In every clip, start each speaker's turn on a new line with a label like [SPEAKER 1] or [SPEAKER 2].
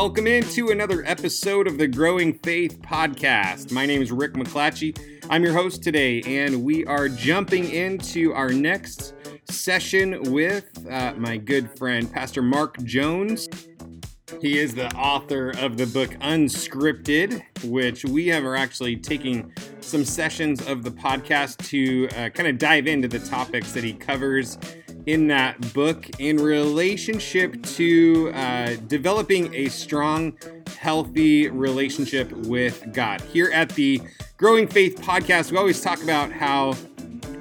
[SPEAKER 1] welcome into another episode of the Growing Faith Podcast. My name is Rick McClatchey. I'm your host today, and we are jumping into our next session with uh, my good friend, Pastor Mark Jones. He is the author of the book Unscripted, which we have are actually taking some sessions of the podcast to uh, kind of dive into the topics that he covers in that book in relationship to uh, developing a strong, healthy relationship with God. Here at the Growing Faith podcast, we always talk about how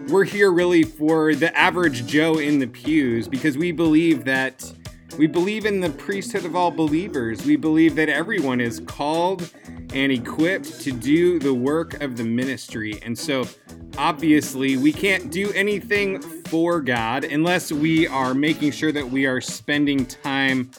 [SPEAKER 1] we're here really for the average Joe in the pews because we believe that we believe in the priesthood of all believers. We believe that everyone is called and equipped to do the work of the ministry. And so, obviously, we can't do anything for God unless we are making sure that we are spending time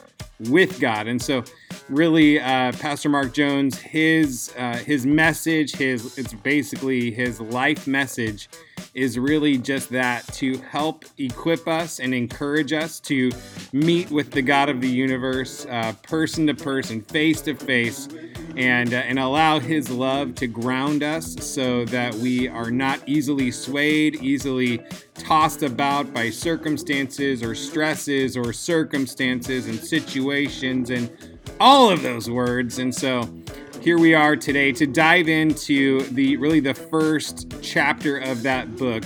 [SPEAKER 1] with God. And so, really, uh, Pastor Mark Jones, his uh, his message, his it's basically his life message, is really just that to help equip us and encourage us to meet with the God of the universe, uh, person to person, face to face, and uh, and allow His love to ground us, so that we are not easily swayed, easily tossed about by circumstances or stresses or circumstances and situations and all of those words. And so here we are today to dive into the really the first chapter of that book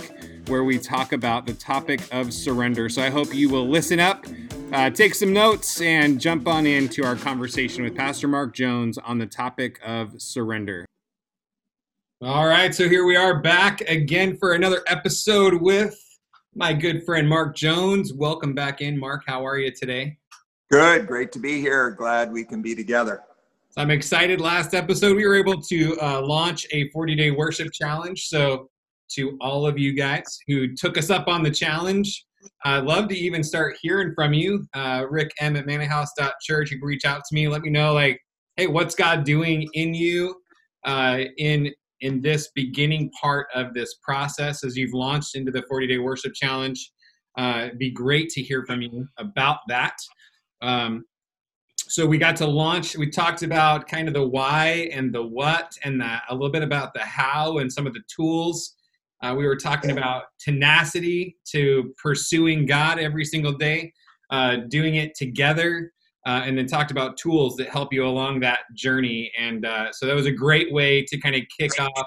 [SPEAKER 1] where we talk about the topic of surrender. So I hope you will listen up, uh, take some notes, and jump on into our conversation with Pastor Mark Jones on the topic of surrender. All right, so here we are back again for another episode with my good friend Mark Jones. Welcome back in, Mark. How are you today?
[SPEAKER 2] Good, great to be here. Glad we can be together.
[SPEAKER 1] So I'm excited. Last episode, we were able to uh, launch a 40 day worship challenge. So, to all of you guys who took us up on the challenge, I'd love to even start hearing from you. Uh, Rick M at mannahouse.church. You can reach out to me. Let me know, like, hey, what's God doing in you uh, in in this beginning part of this process as you've launched into the 40 day worship challenge? Uh, it'd be great to hear from you about that. Um, so we got to launch. We talked about kind of the why and the what, and a little bit about the how and some of the tools. Uh, we were talking about tenacity to pursuing God every single day, uh, doing it together, uh, and then talked about tools that help you along that journey. And uh, so that was a great way to kind of kick off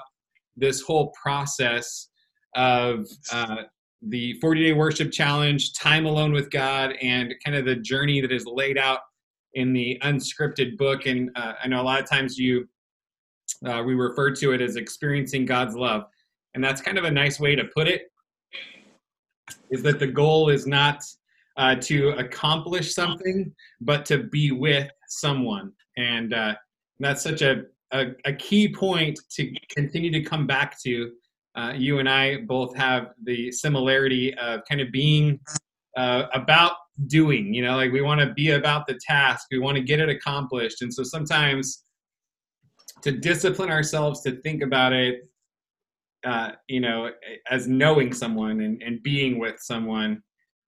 [SPEAKER 1] this whole process of uh, the 40 day worship challenge, time alone with God, and kind of the journey that is laid out in the unscripted book. And uh, I know a lot of times you uh, we refer to it as experiencing God's love, and that's kind of a nice way to put it. Is that the goal is not uh, to accomplish something, but to be with someone, and uh, that's such a, a, a key point to continue to come back to uh, you and I both have the similarity of kind of being uh, about doing. You know, like we want to be about the task, we want to get it accomplished, and so sometimes to discipline ourselves to think about it, uh, you know, as knowing someone and, and being with someone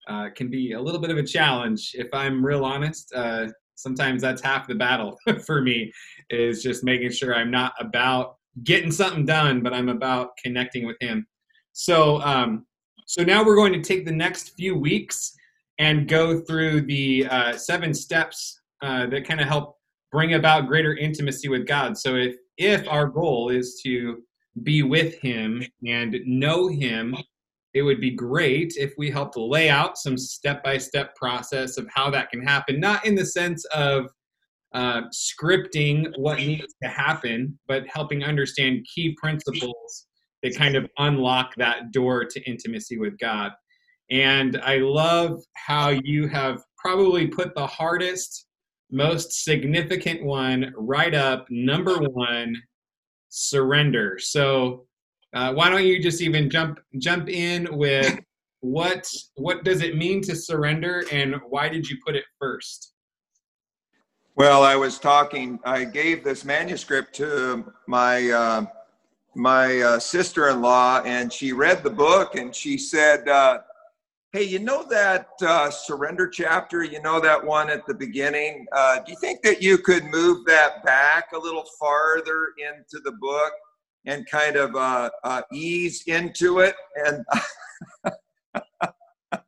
[SPEAKER 1] uh, can be a little bit of a challenge. If I'm real honest, uh, sometimes that's half the battle for me is just making sure I'm not about getting something done, but I'm about connecting with Him. So, um, so now we're going to take the next few weeks and go through the uh, seven steps uh, that kind of help bring about greater intimacy with God. So, if if our goal is to be with Him and know Him, it would be great if we helped lay out some step by step process of how that can happen. Not in the sense of uh, scripting what needs to happen, but helping understand key principles that kind of unlock that door to intimacy with God. And I love how you have probably put the hardest, most significant one right up number one surrender. So, uh, why don't you just even jump jump in with what what does it mean to surrender and why did you put it first?
[SPEAKER 2] Well, I was talking. I gave this manuscript to my uh, my uh, sister-in-law, and she read the book, and she said, uh, Hey, you know that uh, surrender chapter? You know that one at the beginning? Uh, do you think that you could move that back a little farther into the book and kind of uh, uh ease into it? And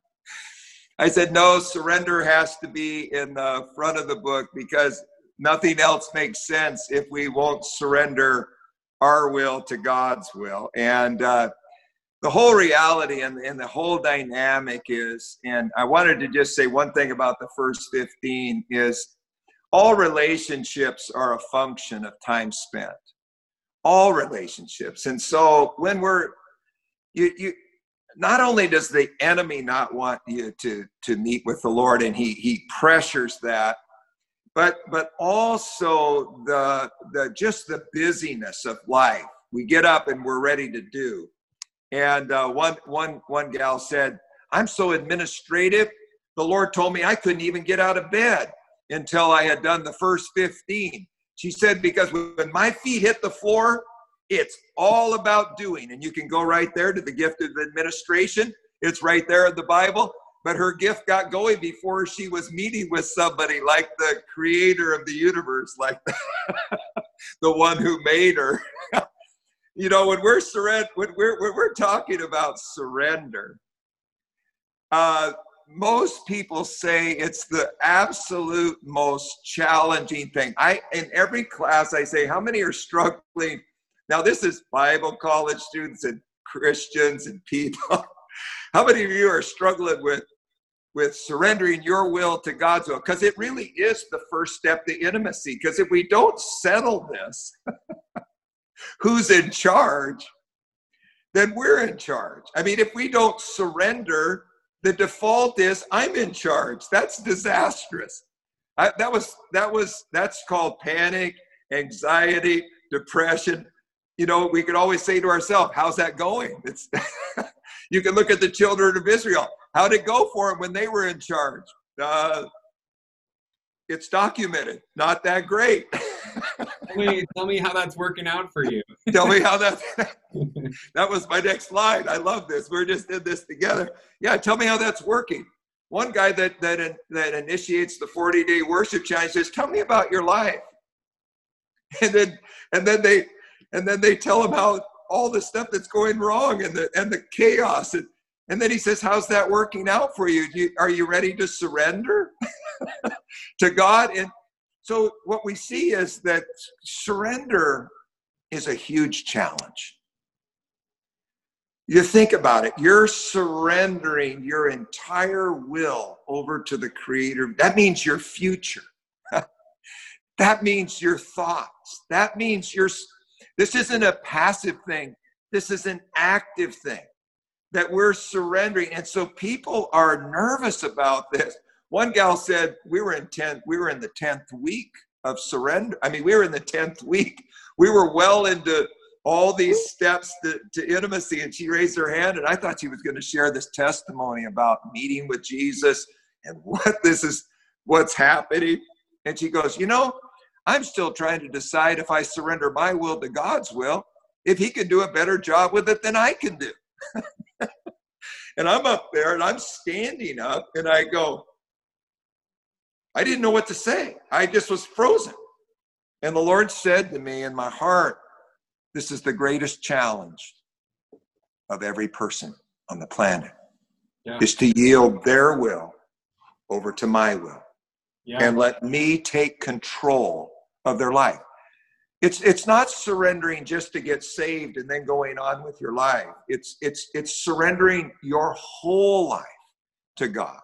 [SPEAKER 2] I said, no, surrender has to be in the front of the book because nothing else makes sense if we won't surrender our will to God's will. And uh, the whole reality and, and the whole dynamic is, and I wanted to just say one thing about the first 15 is all relationships are a function of time spent. All relationships. And so when we're, you, you, not only does the enemy not want you to to meet with the lord and he he pressures that but but also the the just the busyness of life we get up and we're ready to do and uh, one one one gal said, "I'm so administrative. The Lord told me I couldn't even get out of bed until I had done the first 15." She said, "Because when my feet hit the floor, it's all about doing." And you can go right there to the gift of administration. It's right there in the Bible. But her gift got going before she was meeting with somebody like the creator of the universe, like the one who made her. you know, when we're surrender, when we're when we're talking about surrender, uh, most people say it's the absolute most challenging thing. I in every class I say, how many are struggling? Now this is Bible college students and Christians and people. how many of you are struggling with with surrendering your will to God's will? Because it really is the first step to intimacy. Because if we don't settle this, who's in charge, then we're in charge. I mean, if we don't surrender, the default is I'm in charge. That's disastrous. I, that was that was that's called panic, anxiety, depression. You know, we could always say to ourselves, "How's that going?" It's you can look at the children of Israel. How did it go for them when they were in charge? Uh, it's documented. Not that great.
[SPEAKER 1] tell, me, tell me how that's working out for you.
[SPEAKER 2] tell me how that. that was my next slide. I love this. We're just in this together. Yeah, tell me how that's working. One guy that that that initiates the 40 day worship challenge says, "Tell me about your life," and then and then they and then they tell him how all the stuff that's going wrong and the and the chaos and and then he says, How's that working out for you? you are you ready to surrender to God? And so what we see is that surrender is a huge challenge. You think about it, you're surrendering your entire will over to the Creator. That means your future. that means your thoughts. That means your. This isn't a passive thing, this is an active thing that we're surrendering. And so people are nervous about this. One gal said we were in 10th, we were in the 10th week of surrender. I mean, we were in the 10th week. We were well into all these steps to, to intimacy. And she raised her hand, and I thought she was going to share this testimony about meeting with Jesus and what this is, what's happening. And she goes, You know, I'm still trying to decide if I surrender my will to God's will, if He can do a better job with it than I can do. and I'm up there and I'm standing up and I go, I didn't know what to say. I just was frozen. And the Lord said to me in my heart, This is the greatest challenge of every person on the planet yeah. is to yield their will over to my will yeah. and let me take control of their life. It's it's not surrendering just to get saved and then going on with your life. It's it's it's surrendering your whole life to God,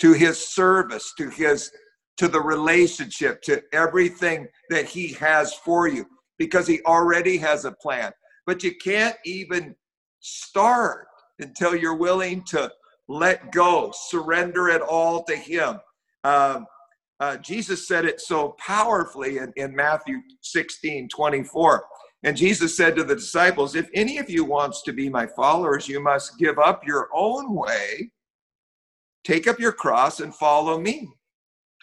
[SPEAKER 2] to his service, to his to the relationship, to everything that he has for you because he already has a plan. But you can't even start until you're willing to let go, surrender it all to him. Um, uh, Jesus said it so powerfully in, in Matthew 16 24. And Jesus said to the disciples, If any of you wants to be my followers, you must give up your own way, take up your cross, and follow me.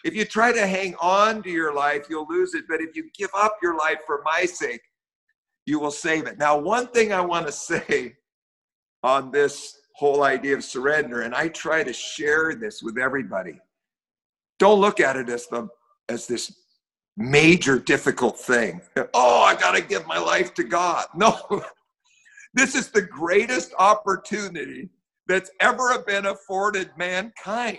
[SPEAKER 2] If you try to hang on to your life, you'll lose it. But if you give up your life for my sake, you will save it. Now, one thing I want to say on this whole idea of surrender. And I try to share this with everybody. Don't look at it as the as this major difficult thing. Oh, I got to give my life to God. No, this is the greatest opportunity that's ever been afforded mankind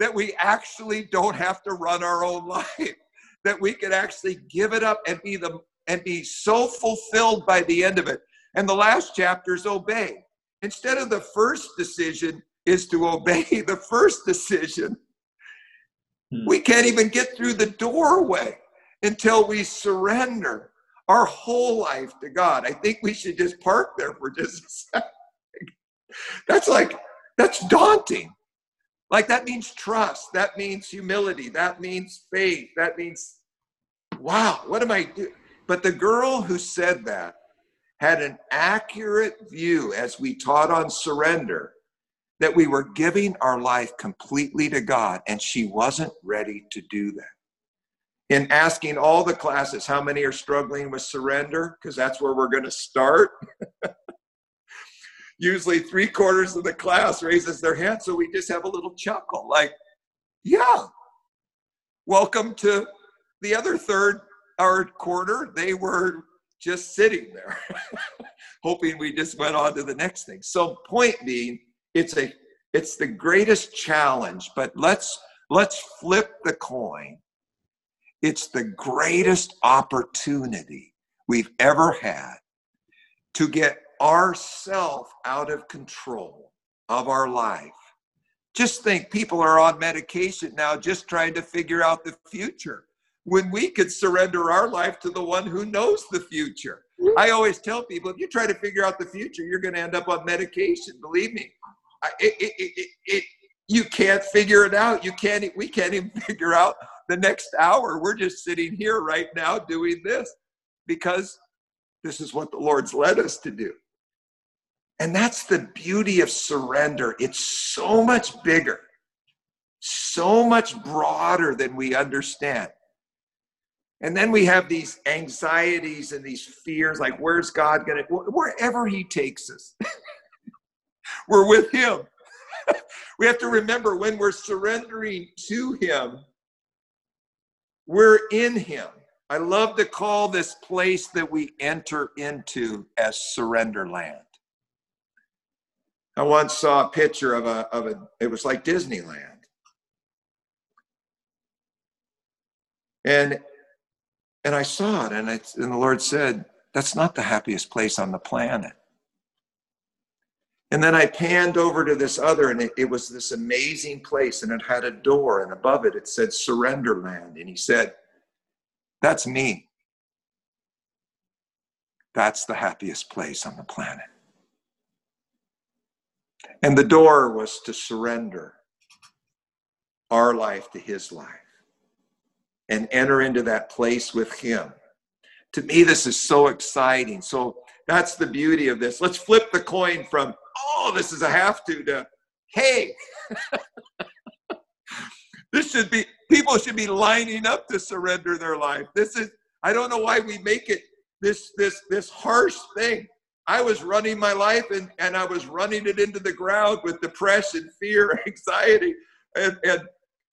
[SPEAKER 2] that we actually don't have to run our own life that we could actually give it up and be the and be so fulfilled by the end of it and the last chapter is obey instead of the first decision is to obey the first decision Hmm. We can't even get through the doorway until we surrender our whole life to God. I think we should just park there for just a second. That's like, that's daunting. Like, that means trust. That means humility. That means faith. That means, wow, what am I doing? But the girl who said that had an accurate view as we taught on surrender that we were giving our life completely to God, and she wasn't ready to do that. In asking all the classes, how many are struggling with surrender? Because that's where we're going to start. Usually, three quarters of the class raises their hand, so we just have a little chuckle like, yeah, welcome to the other third or quarter. They were just sitting there, hoping we just went on to the next thing. So, point being, it's a it's the greatest challenge but let's let's flip the coin it's the greatest opportunity we've ever had to get ourself out of control of our life just think people are on medication now just trying to figure out the future when we could surrender our life to the one who knows the future i mm. always tell people if you try to figure out the future you're going to end up on medication believe me it, it, it, it, you can't figure it out. You can't, we can't even figure out the next hour. We're just sitting here right now doing this because this is what the Lord's led us to do. And that's the beauty of surrender. It's so much bigger, so much broader than we understand. And then we have these anxieties and these fears like, where's God going to, wherever He takes us. we're with Him. we have to remember when we're surrendering to Him, we're in Him. I love to call this place that we enter into as surrender land. I once saw a picture of a, of a it was like Disneyland. And and I saw it, and, it, and the Lord said, That's not the happiest place on the planet. And then I panned over to this other, and it, it, was this amazing place, and it had a door, and above it, it said Surrender Land. And he said, That's me. That's the happiest place on the planet. And the door was to surrender our life to his life and enter into that place with him. To me, this is so exciting. So that's the beauty of this. Let's flip the coin from oh, this is a have to, to hey, this should be, people should be lining up to surrender their life. This is, I don't know why we make it this, this, this harsh thing. I was running my life and, and I was running it into the ground with depression, fear, anxiety, and, and,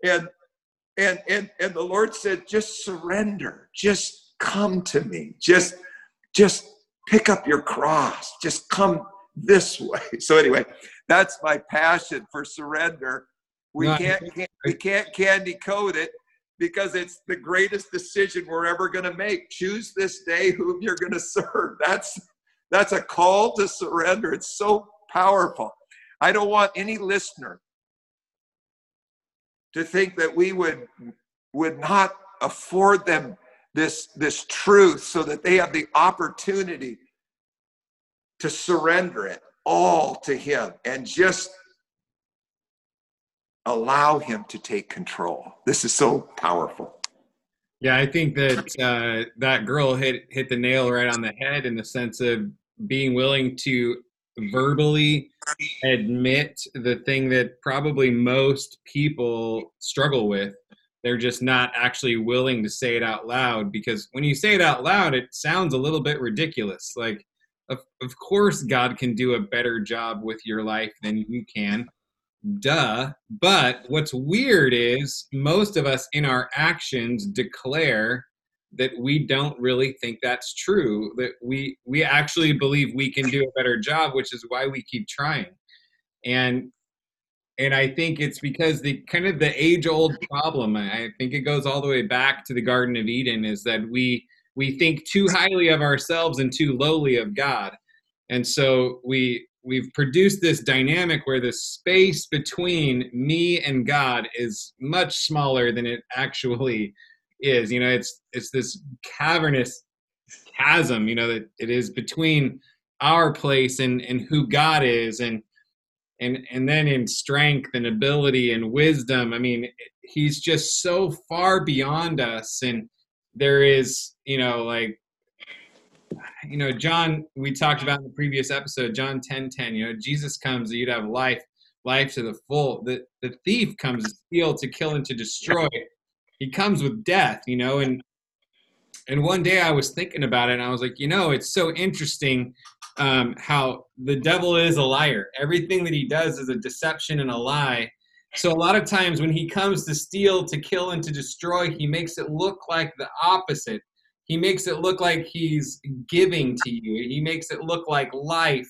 [SPEAKER 2] and, and, and, and the Lord said, just surrender, just come to me, just, just pick up your cross, just come this way. So anyway, that's my passion for surrender. We can't, can't we can't candy code it because it's the greatest decision we're ever going to make. Choose this day whom you're going to serve. That's that's a call to surrender. It's so powerful. I don't want any listener to think that we would would not afford them this this truth so that they have the opportunity to surrender it all to Him and just allow Him to take control. This is so powerful.
[SPEAKER 1] Yeah, I think that uh, that girl hit hit the nail right on the head in the sense of being willing to verbally admit the thing that probably most people struggle with. They're just not actually willing to say it out loud because when you say it out loud, it sounds a little bit ridiculous. Like of, of course god can do a better job with your life than you can duh but what's weird is most of us in our actions declare that we don't really think that's true that we we actually believe we can do a better job which is why we keep trying. And and i think it's because the kind of the age old problem i think it goes all the way back to the garden of eden is that we we think too highly of ourselves and too lowly of god. And so we we've produced this dynamic where the space between me and god is much smaller than it actually is you know it's it's this cavernous chasm you know that it is between our place and and who god is and and and then in strength and ability and wisdom. I mean he's just so far beyond us and there is you know like you know john we talked about in the previous episode john 10 10 you know jesus comes you'd have life life to the full. The the thief comes to steal to kill and to destroy he comes with death you know and and one day i was thinking about it and i was like you know it's so interesting um, how the devil is a liar. Everything that he does is a deception and a lie. So a lot of times when he comes to steal to kill and to destroy he makes it look like the opposite. He makes it look like he's giving to you. He makes it look like life.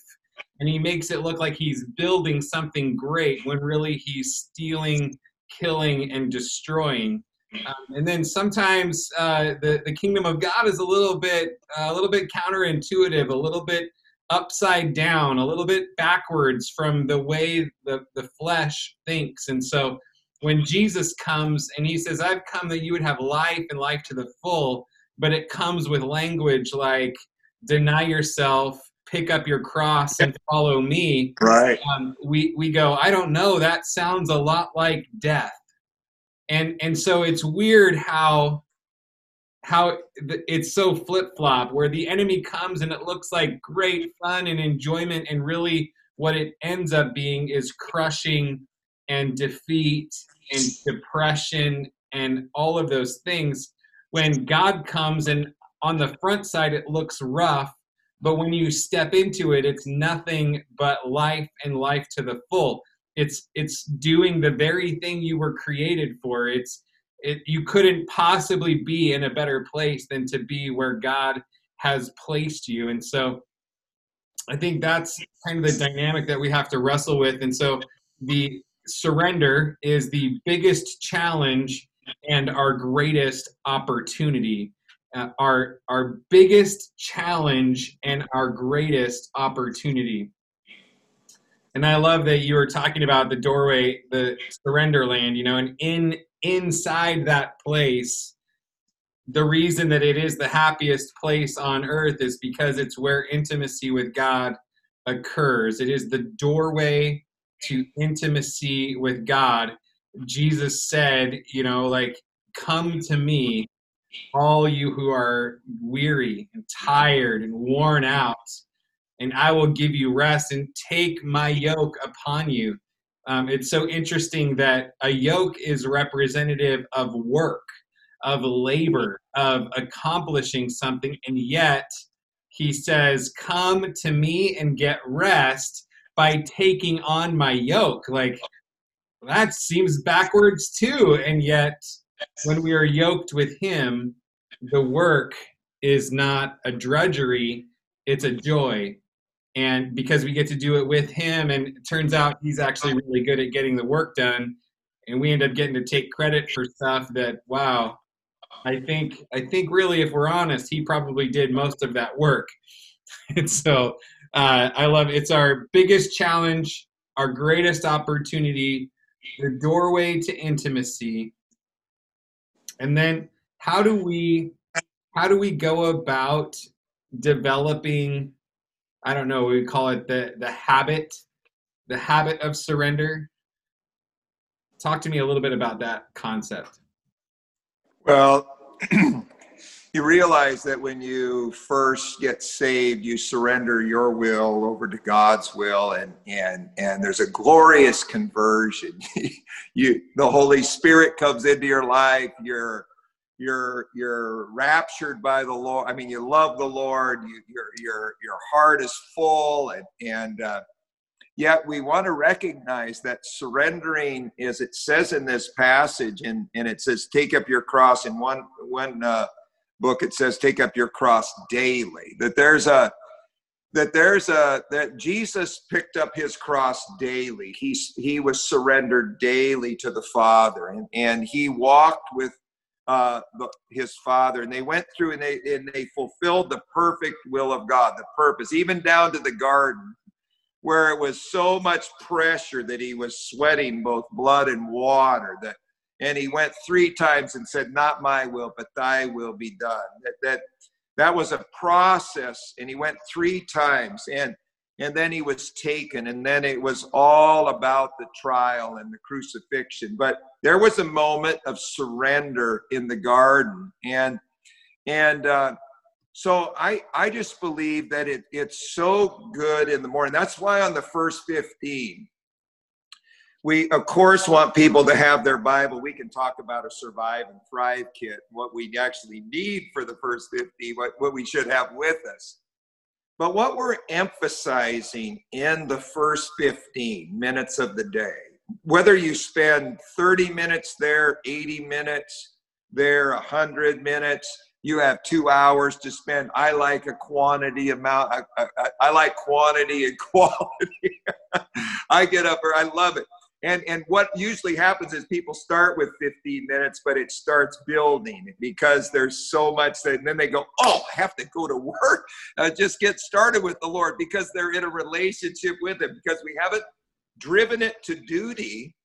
[SPEAKER 1] And he makes it look like he's building something great when really he's stealing killing and destroying um, and then sometimes uh, the the kingdom of God is a little bit uh, a little bit counterintuitive, a little bit upside down, a little bit backwards from the way the the flesh thinks. And so when Jesus comes and he says, "I've come that you would have life and life to the full," but it comes with language like deny yourself pick up your cross and follow me
[SPEAKER 2] right
[SPEAKER 1] um, we we go i don't know that sounds a lot like death and and so it's weird how how it's so flip flop where the enemy comes and it looks like great fun and enjoyment and really what it ends up being is crushing and defeat and depression and all of those things. When god comes and on the front side it looks rough but when you step into it it's nothing but life and life to the full it's it's doing the very thing you were created for. It's it you couldn't possibly be in a better place than to be where god has placed you. And so i think that's kind of the dynamic that we have to wrestle with. And so the surrender is the biggest challenge and our greatest opportunity. Uh, our our biggest challenge and our greatest opportunity and I love that you were talking about the doorway, the surrender land, you know, and in inside that place, the reason that it is the happiest place on earth is because it's where intimacy with God occurs. It is the doorway to intimacy with God. Jesus said, you know, like, come to me, all you who are weary and tired and worn out and I will give you rest and take my yoke upon you. Um, it's so interesting that a yoke is representative of work, of labor, of accomplishing something, and yet he says, Come to me and get rest by taking on my yoke. Like, that seems backwards too. And yet, when we are yoked with him, the work is not a drudgery, it's a joy and because we get to do it with him and it turns out he's actually really good at getting the work done and we end up getting to take credit for stuff that wow i think i think really if we're honest he probably did most of that work and so uh, i love it. it's our biggest challenge our greatest opportunity the doorway to intimacy and then how do we how do we go about developing I don't know, we call it the the habit, the habit of surrender. Talk to me a little bit about that concept.
[SPEAKER 2] Well, you realize that when you first get saved, you surrender your will over to God's will, and and and there's a glorious conversion. you, the Holy Spirit comes into your life. You're you're you're raptured by the Lord. I mean, you love the Lord. You, your your your heart is full, and and uh, yet we want to recognize that surrendering, as it says in this passage, and and it says, "Take up your cross." In one one uh, book, it says, "Take up your cross daily." That there's a that there's a that Jesus picked up his cross daily. He he was surrendered daily to the Father, and and he walked with uh, his father, and they went through and they and they fulfilled the perfect will of God, the purpose, even down to the garden, where it was so much pressure that he was sweating both blood and water. That and he went three times and said, "Not my will, but Thy will be done." That that that was a process, and he went three times and and then he was taken and then it was all about the trial and the crucifixion. But there was a moment of surrender in the garden and and uh, so i i just believe that it it's so good in the morning. That's why on the first 15 we of course want people to have their bible. We can talk about a survive and thrive kit what we actually need for the first 50 what, what we should have with us but what we're emphasizing in the first 15 minutes of the day, whether you spend 30 minutes there, 80 minutes there, 100 minutes, you have two hours to spend. I like a quantity amount. I, I, I like quantity and quality. I get up there. I love it. And, and what usually happens is people start with 15 minutes, but it starts building because there's so much that, and then they go, oh, I have to go to work. Uh, just get started with the Lord because they're in a relationship with Him because we haven't driven it to duty.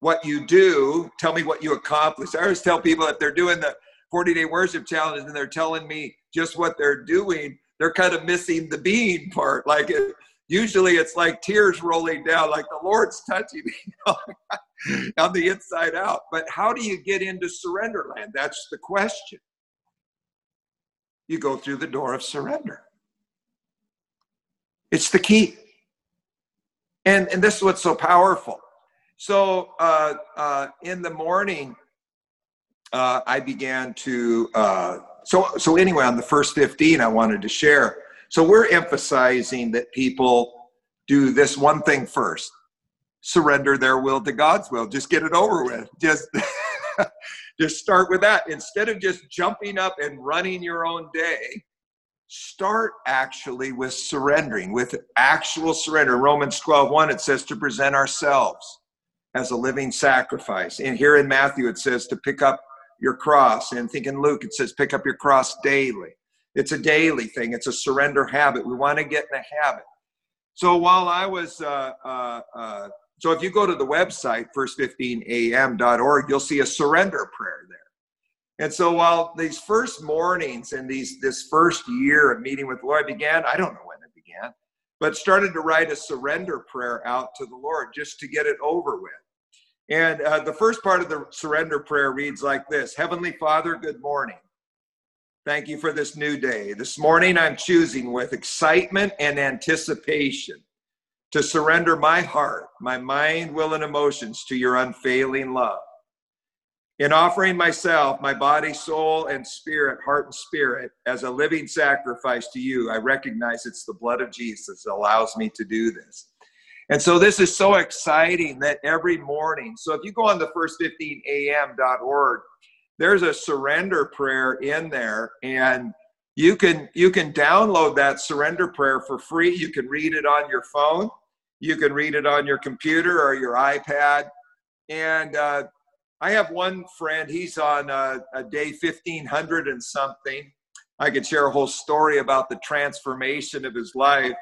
[SPEAKER 2] What you do, tell me what you accomplish. I always tell people if they're doing the 40 day worship challenge and they're telling me just what they're doing, they're kind of missing the being part. Like, usually it's like tears rolling down, like the Lord's touching me on the inside out. But how do you get into surrender land? That's the question. You go through the door of surrender. It's the key. And, and this is what's so powerful. So uh, uh, in the morning, uh, I began to. Uh, so so anyway, on the first fifteen, I wanted to share so we're emphasizing that people do this one thing first surrender their will to God's will. Just get it over with. Just just start with that instead of just jumping up and running your own day. Start actually with surrendering, with actual surrender. Romans 12, 1, it says to present ourselves as a living sacrifice. And here in Matthew, it says to pick up your cross. And think in Luke, it says pick up your cross daily. It's a daily thing. It's a surrender habit. We want to get in a habit. So while I was, uh, uh, uh, so if you go to the website first15am.org, you'll see a surrender prayer there. And so while these first mornings and these this first year of meeting with the Lord began, I don't know when it began, but started to write a surrender prayer out to the Lord just to get it over with. And uh, the first part of the surrender prayer reads like this Heavenly Father, good morning. Thank you for this new day. This morning, I'm choosing with excitement and anticipation to surrender my heart, my mind, will, and emotions to your unfailing love. In offering myself, my body, soul, and spirit, heart, and spirit, as a living sacrifice to you, I recognize it's the blood of Jesus that allows me to do this. And so this is so exciting that every morning, so if you go on the first15am.org, there's a surrender prayer in there and you can you can download that surrender prayer for free. You can read it on your phone. You can read it on your computer or your ipad. And uh, i have one friend he's on uh, a day 1500 and something. I could share a whole story about the transformation of his life.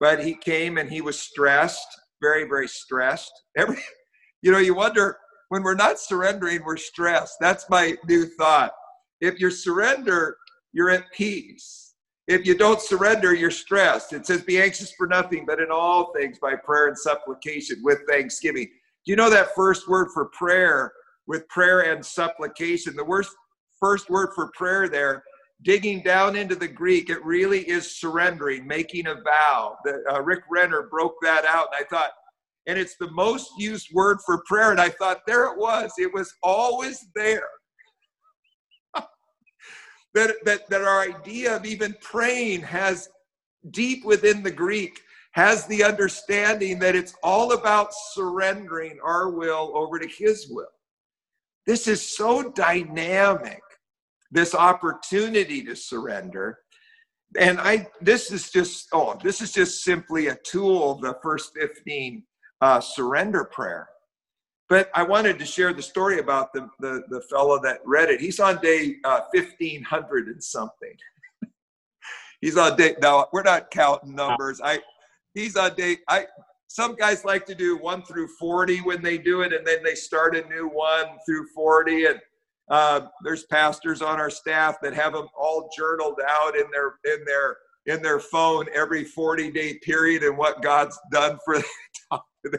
[SPEAKER 2] But he came and he was stressed very very stressed. Every you know you wonder when we're not surrendering, we're stressed. That's my new thought. If you surrender, you're at peace. If you don't surrender, you're stressed. It says, Be anxious for nothing, but in all things by prayer and supplication with thanksgiving. Do you know that first word for prayer with prayer and supplication? The worst, first word for prayer there, digging down into the Greek, it really is surrendering, making a vow. The, uh, Rick Renner broke that out, and I thought, and it's the most used word for prayer. And I thought, there it was. It was always there. that, that, that our idea of even praying has deep within the Greek, has the understanding that it's all about surrendering our will over to His will. This is so dynamic, this opportunity to surrender. And I, this is just, oh, this is just simply a tool, the first 15 uh, surrender prayer. But I wanted to share the story about the, the, the fellow that read it. He's on day uh, 1500 and something. he's on day, now we're not counting numbers. I, he's on day, I, some guys like to do one through 40 when they do it, and then they start a new one through 40. And uh, there's pastors on our staff that have them all journaled out in their, in their, in their phone every 40 day period and what God's done for.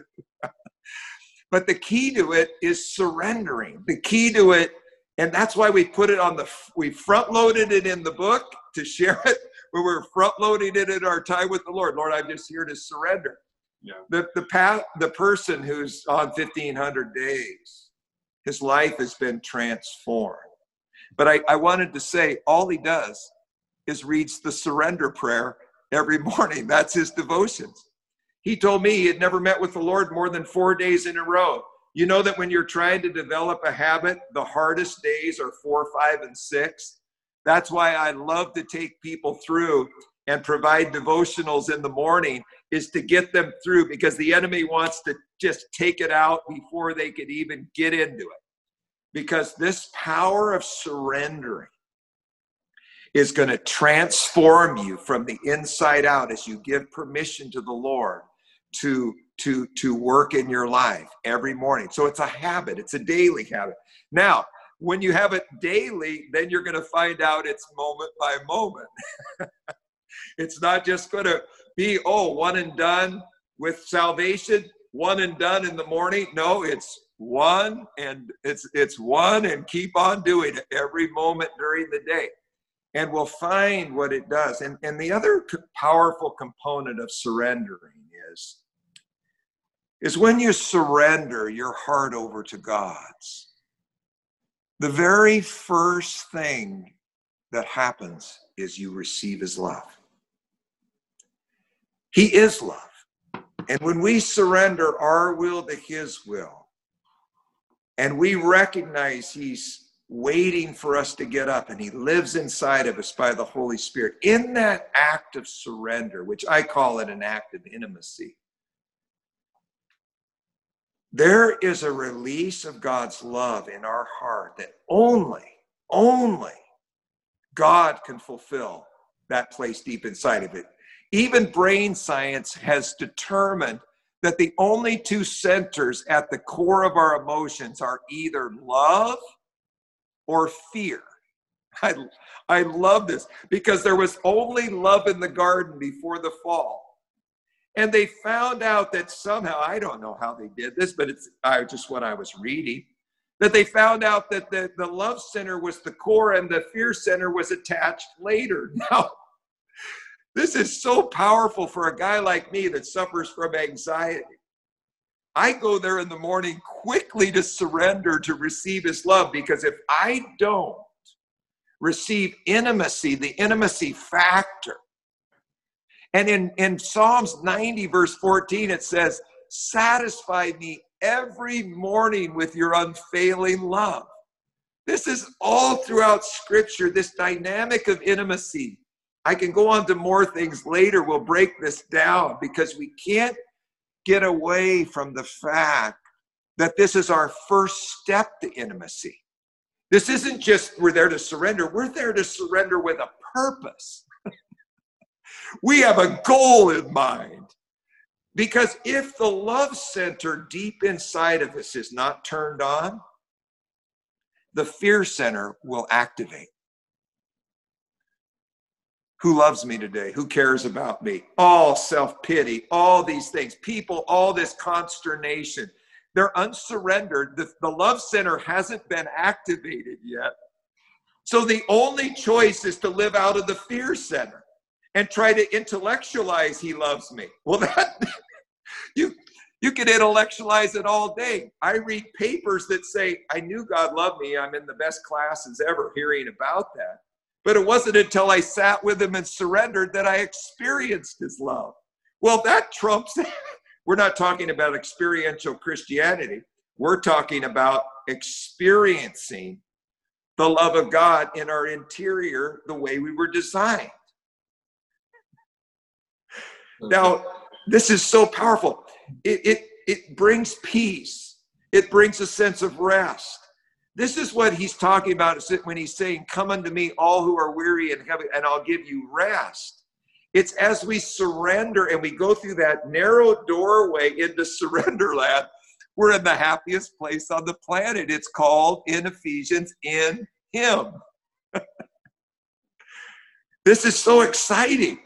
[SPEAKER 2] But the key to it is surrendering. The key to it, and that's why we put it on the, we front loaded it in the book to share it, but we're front loading it in our time with the Lord. Lord, I'm just here to surrender. Yeah. The, the, path, the person who's on 1500 days, his life has been transformed. But I, I wanted to say, all he does is reads the surrender prayer every morning. That's his devotions. He told me he had never met with the Lord more than four days in a row. You know that when you're trying to develop a habit, the hardest days are four, five, and six. That's why I love to take people through and provide devotionals in the morning is to get them through because the enemy wants to just take it out before they could even get into it. Because this power of surrendering is going to transform you from the inside out as you give permission to the Lord to to to work in your life every morning. So it's a habit, it's a daily habit. Now, when you have it daily, then you're going to find out it's moment by moment. it's not just going to be oh, one and done with salvation, one and done in the morning. No, it's one and it's it's one and keep on doing it every moment during the day and we'll find what it does. And, and the other powerful component of surrendering is, is when you surrender your heart over to God's, the very first thing that happens is you receive his love. He is love. And when we surrender our will to his will, and we recognize he's waiting for us to get up, and He lives inside of us by the Holy Spirit. In that act of surrender, which I call it an act of intimacy, there is a release of God's love in our heart that only, only God can fulfill that place deep inside of it. Even brain science has determined that the only two centers at the core of our emotions are either love or fear. I, I love this because there was only love in the garden before the fall. And they found out that somehow, I don't know how they did this, but it's I, just what I was reading, that they found out that the, the love center was the core and the fear center was attached later. Now, this is so powerful for a guy like me that suffers from anxiety. I go there in the morning quickly to surrender to receive his love because if I don't receive intimacy, the intimacy factor, and in, in Psalms 90, verse 14, it says, Satisfy me every morning with your unfailing love. This is all throughout Scripture, this dynamic of intimacy. I can go on to more things later. We'll break this down because we can't get away from the fact that this is our first step to intimacy. This isn't just we're there to surrender, we're there to surrender with a purpose. we have a goal in mind. Because if the love center deep inside of us is not turned on, the fear center will activate. Who loves me today? Who cares about me? All self pity, all these things, people, all this consternation. They're unsurrendered. The, the love center hasn't been activated yet. So the only choice is to live out of the fear center and try to intellectualize he loves me. Well, that you you can intellectualize it all day. I read papers that say, I knew God loved me. I'm in the best classes ever hearing about that. But it wasn't until I sat with him and surrendered that I experienced his love. Well, that trumps, we're not talking about experiential Christianity. We're talking about experiencing the love of God in our interior the way we were designed. Now, this is so powerful. It, it, it brings peace, it brings a sense of rest. This is what he's talking about when he's saying, Come unto me, all who are weary and heavy, and I'll give you rest. It's as we surrender and we go through that narrow doorway into surrender land, we're in the happiest place on the planet. It's called in Ephesians, in Him. this is so exciting.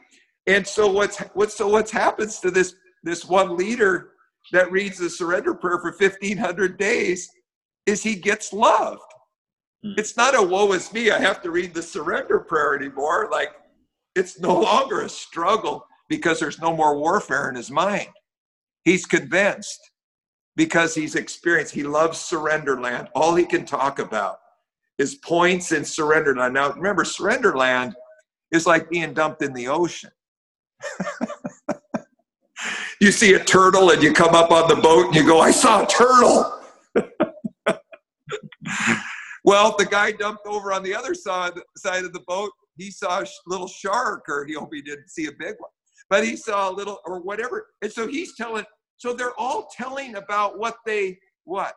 [SPEAKER 2] And so what's what's so what's happens to this this one leader that reads the surrender prayer for 1500 days is he gets loved. Hmm. It's not a woe is me, I have to read the surrender prayer anymore. Like it's no longer a struggle because there's no more warfare in his mind. He's convinced because he's experienced, he loves surrender land. All he can talk about is points in surrender land. Now, remember, surrender land is like being dumped in the ocean. you see a turtle and you come up on the boat and you go, I saw a turtle. Well, the guy dumped over on the other side, side of the boat he saw a little shark, or he hope he didn't see a big one, but he saw a little or whatever. And so he's telling. So they're all telling about what they what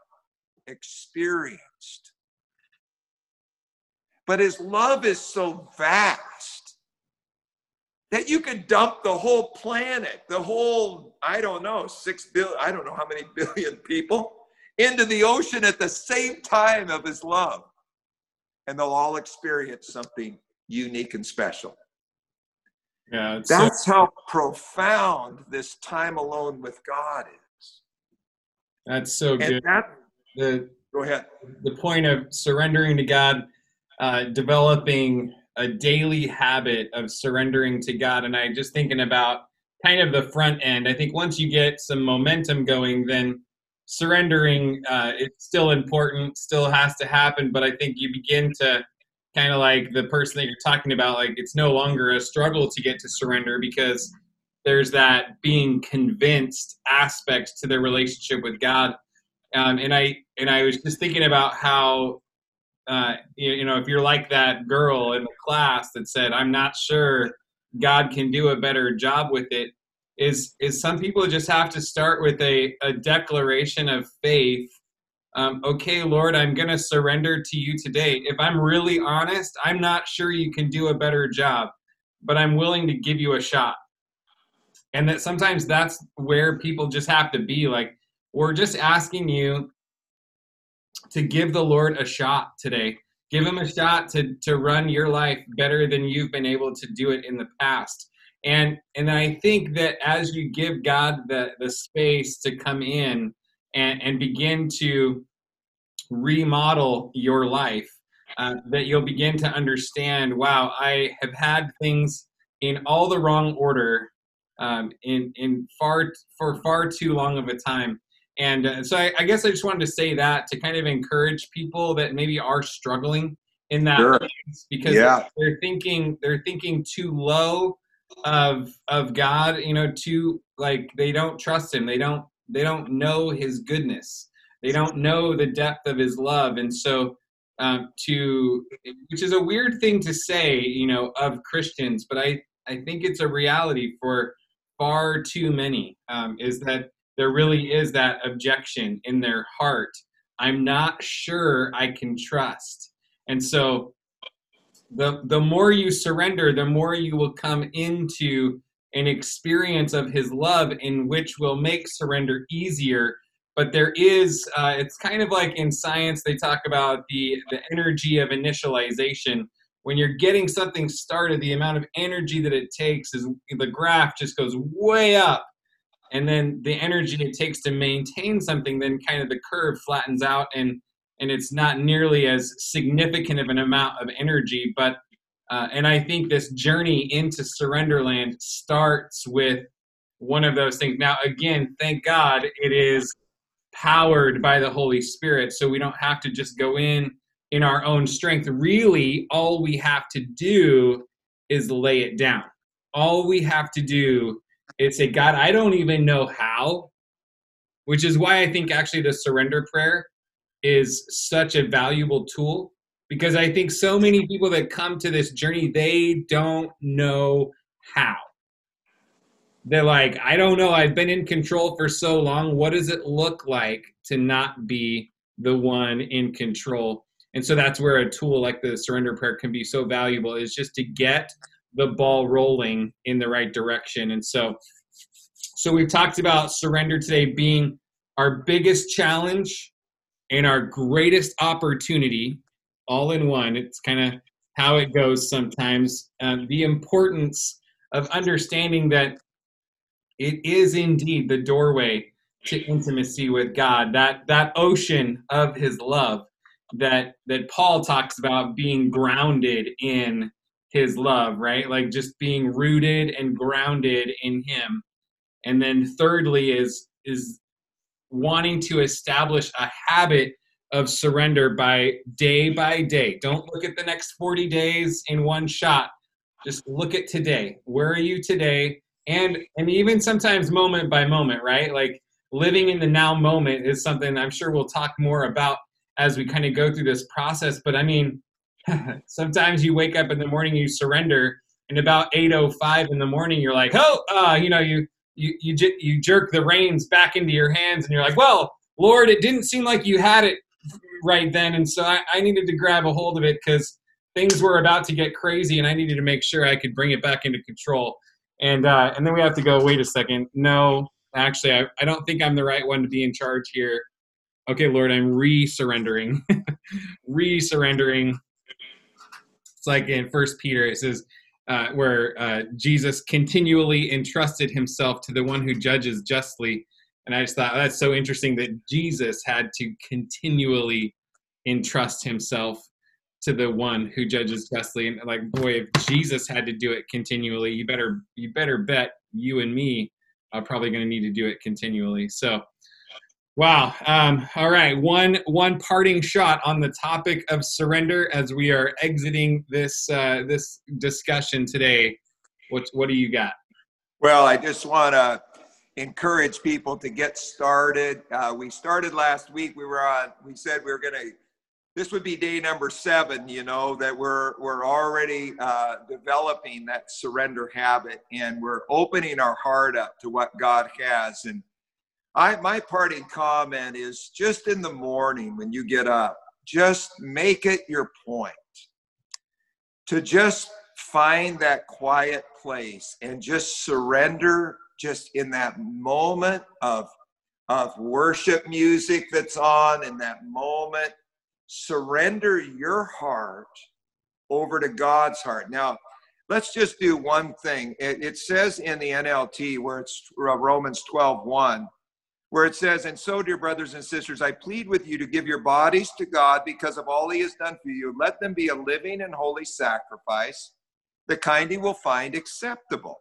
[SPEAKER 2] experienced. But his love is so vast that you could dump the whole planet, the whole, I don't know, six billion, I don't know how many billion people into the ocean at the same time of his love. And they'll all experience something unique and special.
[SPEAKER 1] Yeah,
[SPEAKER 2] that's so, how profound this time alone with God is.
[SPEAKER 1] That's so good. That,
[SPEAKER 2] the, go ahead.
[SPEAKER 1] The point of surrendering to God, uh, developing a daily habit of surrendering to God, and I just thinking about kind of the front end. I think once you get some momentum going, then surrendering uh, it's still important, still has to happen. But I think you begin to kind of like the person that you're talking about like it's no longer a struggle to get to surrender because there's that being convinced aspect to their relationship with god um, and i and i was just thinking about how uh, you, you know if you're like that girl in the class that said i'm not sure god can do a better job with it is is some people just have to start with a, a declaration of faith um, okay, Lord, I'm going to surrender to you today. If I'm really honest, I'm not sure you can do a better job, but I'm willing to give you a shot. And that sometimes that's where people just have to be like, we're just asking you to give the Lord a shot today. Give him a shot to, to run your life better than you've been able to do it in the past. And and I think that as you give God the, the space to come in, and, and begin to remodel your life, uh, that you'll begin to understand wow, I have had things in all the wrong order um, in, in far for far too long of a time. And uh, so I, I, guess I just wanted to say that to kind of encourage people that maybe are struggling in that sure. because yeah. they're thinking they're thinking too low of of God, you know, to like they don't trust him. They don't they don't know his goodness. They don't know the depth of his love. And so um, to which is a weird thing to say you know of christians but i i think it's a reality for far too many um, is that there really is that objection in their heart. I'm not sure i can trust. And so the the more you surrender the more you will come into an experience of his love in which will make surrender easier. But there is uh, it's kind of like in science they talk about the the energy of initialization. When you're getting something started the amount of energy that it takes is the graph just goes way up. And then the energy it takes to maintain something then kind of the curve flattens out and and it's not nearly as significant of an amount of energy but uh, and I think this journey into Surrenderland starts with one of those things. Now, again, thank God it is powered by the Holy Spirit, so we don't have to just go in in our own strength. Really, all we have to do is lay it down. All we have to do is say, God, I don't even know how, which is why I think actually the surrender prayer is such a valuable tool because I think so many people that come to this journey, they don't know how. They're like, I don't know, I've been in control for so long. What does it look like to not be the one in control? And so that's where a tool like the surrender prayer can be so valuable is just to get the ball rolling in the right direction. And so so we've talked about surrender today being our biggest challenge and our greatest opportunity all in one. It's kind of how it goes sometimes. Um, the importance of understanding that it is indeed the doorway to intimacy with God, that that ocean of His love that that Paul talks about being grounded in His love, right? Like just being rooted and grounded in Him. And then thirdly is is wanting to establish a habit of surrender by day by day. Don't look at the next 40 days in one shot. Just look at today. Where are you today? And and even sometimes moment by moment, right? Like living in the now moment is something I'm sure we'll talk more about as we kind of go through this process. But I mean, sometimes you wake up in the morning, you surrender, and about 8:05 in the morning, you're like, oh, uh, you know, you you you you jerk the reins back into your hands, and you're like, well, Lord, it didn't seem like you had it right then, and so I, I needed to grab a hold of it because things were about to get crazy, and I needed to make sure I could bring it back into control. And uh, and then we have to go. Wait a second. No, actually, I, I don't think I'm the right one to be in charge here. Okay, Lord, I'm re-surrendering, re-surrendering. It's like in First Peter, it says. Uh, where uh, Jesus continually entrusted himself to the one who judges justly and I just thought oh, that's so interesting that Jesus had to continually entrust himself to the one who judges justly. And like, boy, if Jesus had to do it continually, you better you better bet you and me are probably going to need to do it continually. So, wow. Um, all right, one one parting shot on the topic of surrender as we are exiting this uh, this discussion today. What what do you got?
[SPEAKER 2] Well, I just want to encourage people to get started. Uh, we started last week. We were on. We said we were going to. This would be day number seven. You know that we're we're already uh, developing that surrender habit, and we're opening our heart up to what God has. And I, my parting comment is just in the morning when you get up, just make it your point to just find that quiet place and just surrender just in that moment of of worship music that's on in that moment. Surrender your heart over to god's heart. Now let's just do one thing. It, it says in the nlt where it's uh, romans 12 1 where it says and so dear brothers and sisters i plead with you to give your bodies to god because of all he has done for you let them be a living and holy sacrifice the kind he will find acceptable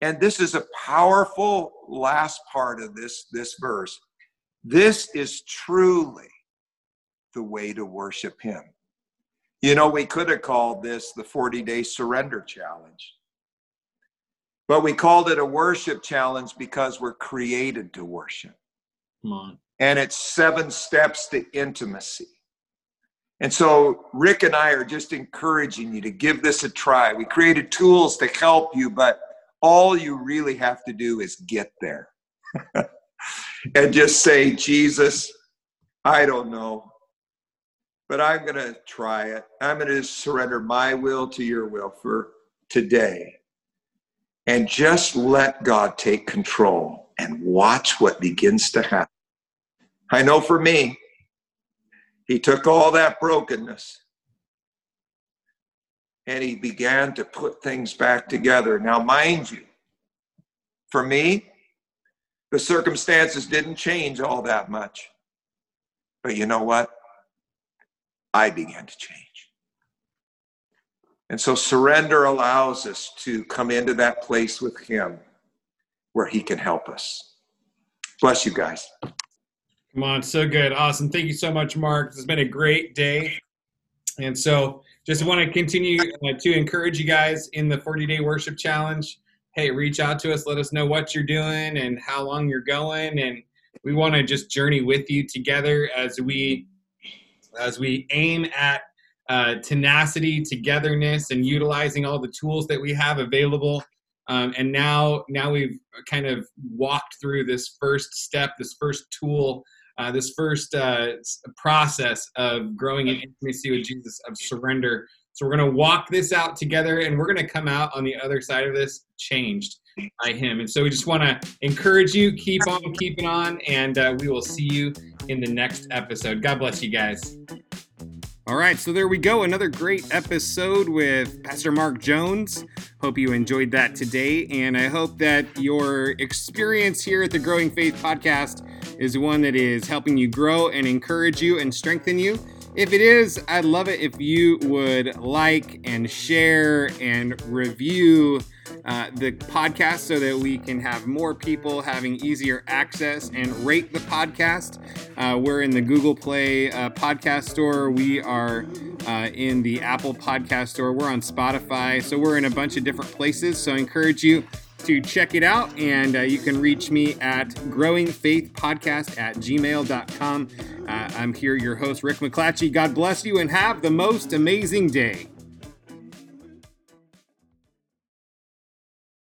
[SPEAKER 2] and this is a powerful last part of this, this verse. This is truly the way to worship Him. You know, we could have called this the 40 day surrender challenge, but we called it a worship challenge because we're created to worship.
[SPEAKER 1] Come on.
[SPEAKER 2] And it's seven steps to intimacy. And so, Rick and I are just encouraging you to give this a try. We created tools to help you, but all you really have to do is get there and just say, Jesus, I don't know, but I'm going to try it. I'm going to surrender my will to your will for today. And just let God take control and watch what begins to happen. I know for me, He took all that brokenness and he began to put things back together. Now, mind you, for me, the circumstances didn't change all that much. But you know what? I began to change. And so surrender allows us to come into that place with Him where He can help us. Bless you guys.
[SPEAKER 1] Come on, so good. Awesome. Thank you so much, Mark. It's been a great day And so just want to continue uh, to encourage you guys in the 40 day worship challenge. Hey, reach out to us. Let us know what you're doing and how long you're going. And we want to just journey with you together as we as we aim at uh, tenacity, togetherness, and utilizing all the tools that we have available. Um, and now, now we've kind of walked through this first step, this first tool, uh, this first uh, process of growing in intimacy with Jesus, of surrender. So we're going to walk this out together, and we're going to come out on the other side of this changed by Him. And so we just want to encourage you, keep on keeping on, and uh, we will see you in the next episode. God bless you guys. All right, so there we go. Another great episode with Pastor Mark Jones. Hope you enjoyed that today, and I hope that your experience here at the Growing Faith podcast is one that is helping you grow and encourage you and strengthen you. If it is, I'd love it if you would like and share and review uh, the podcast so that we can have more people having easier access and rate the podcast. Uh, we're in the Google Play uh, podcast store. We are uh, in the Apple podcast store. We're on Spotify. So we're in a bunch of different places. So I encourage you to check it out. And uh, you can reach me at growingfaithpodcast at gmail.com. Uh, I'm here, your host, Rick McClatchey. God bless you and have the most amazing day.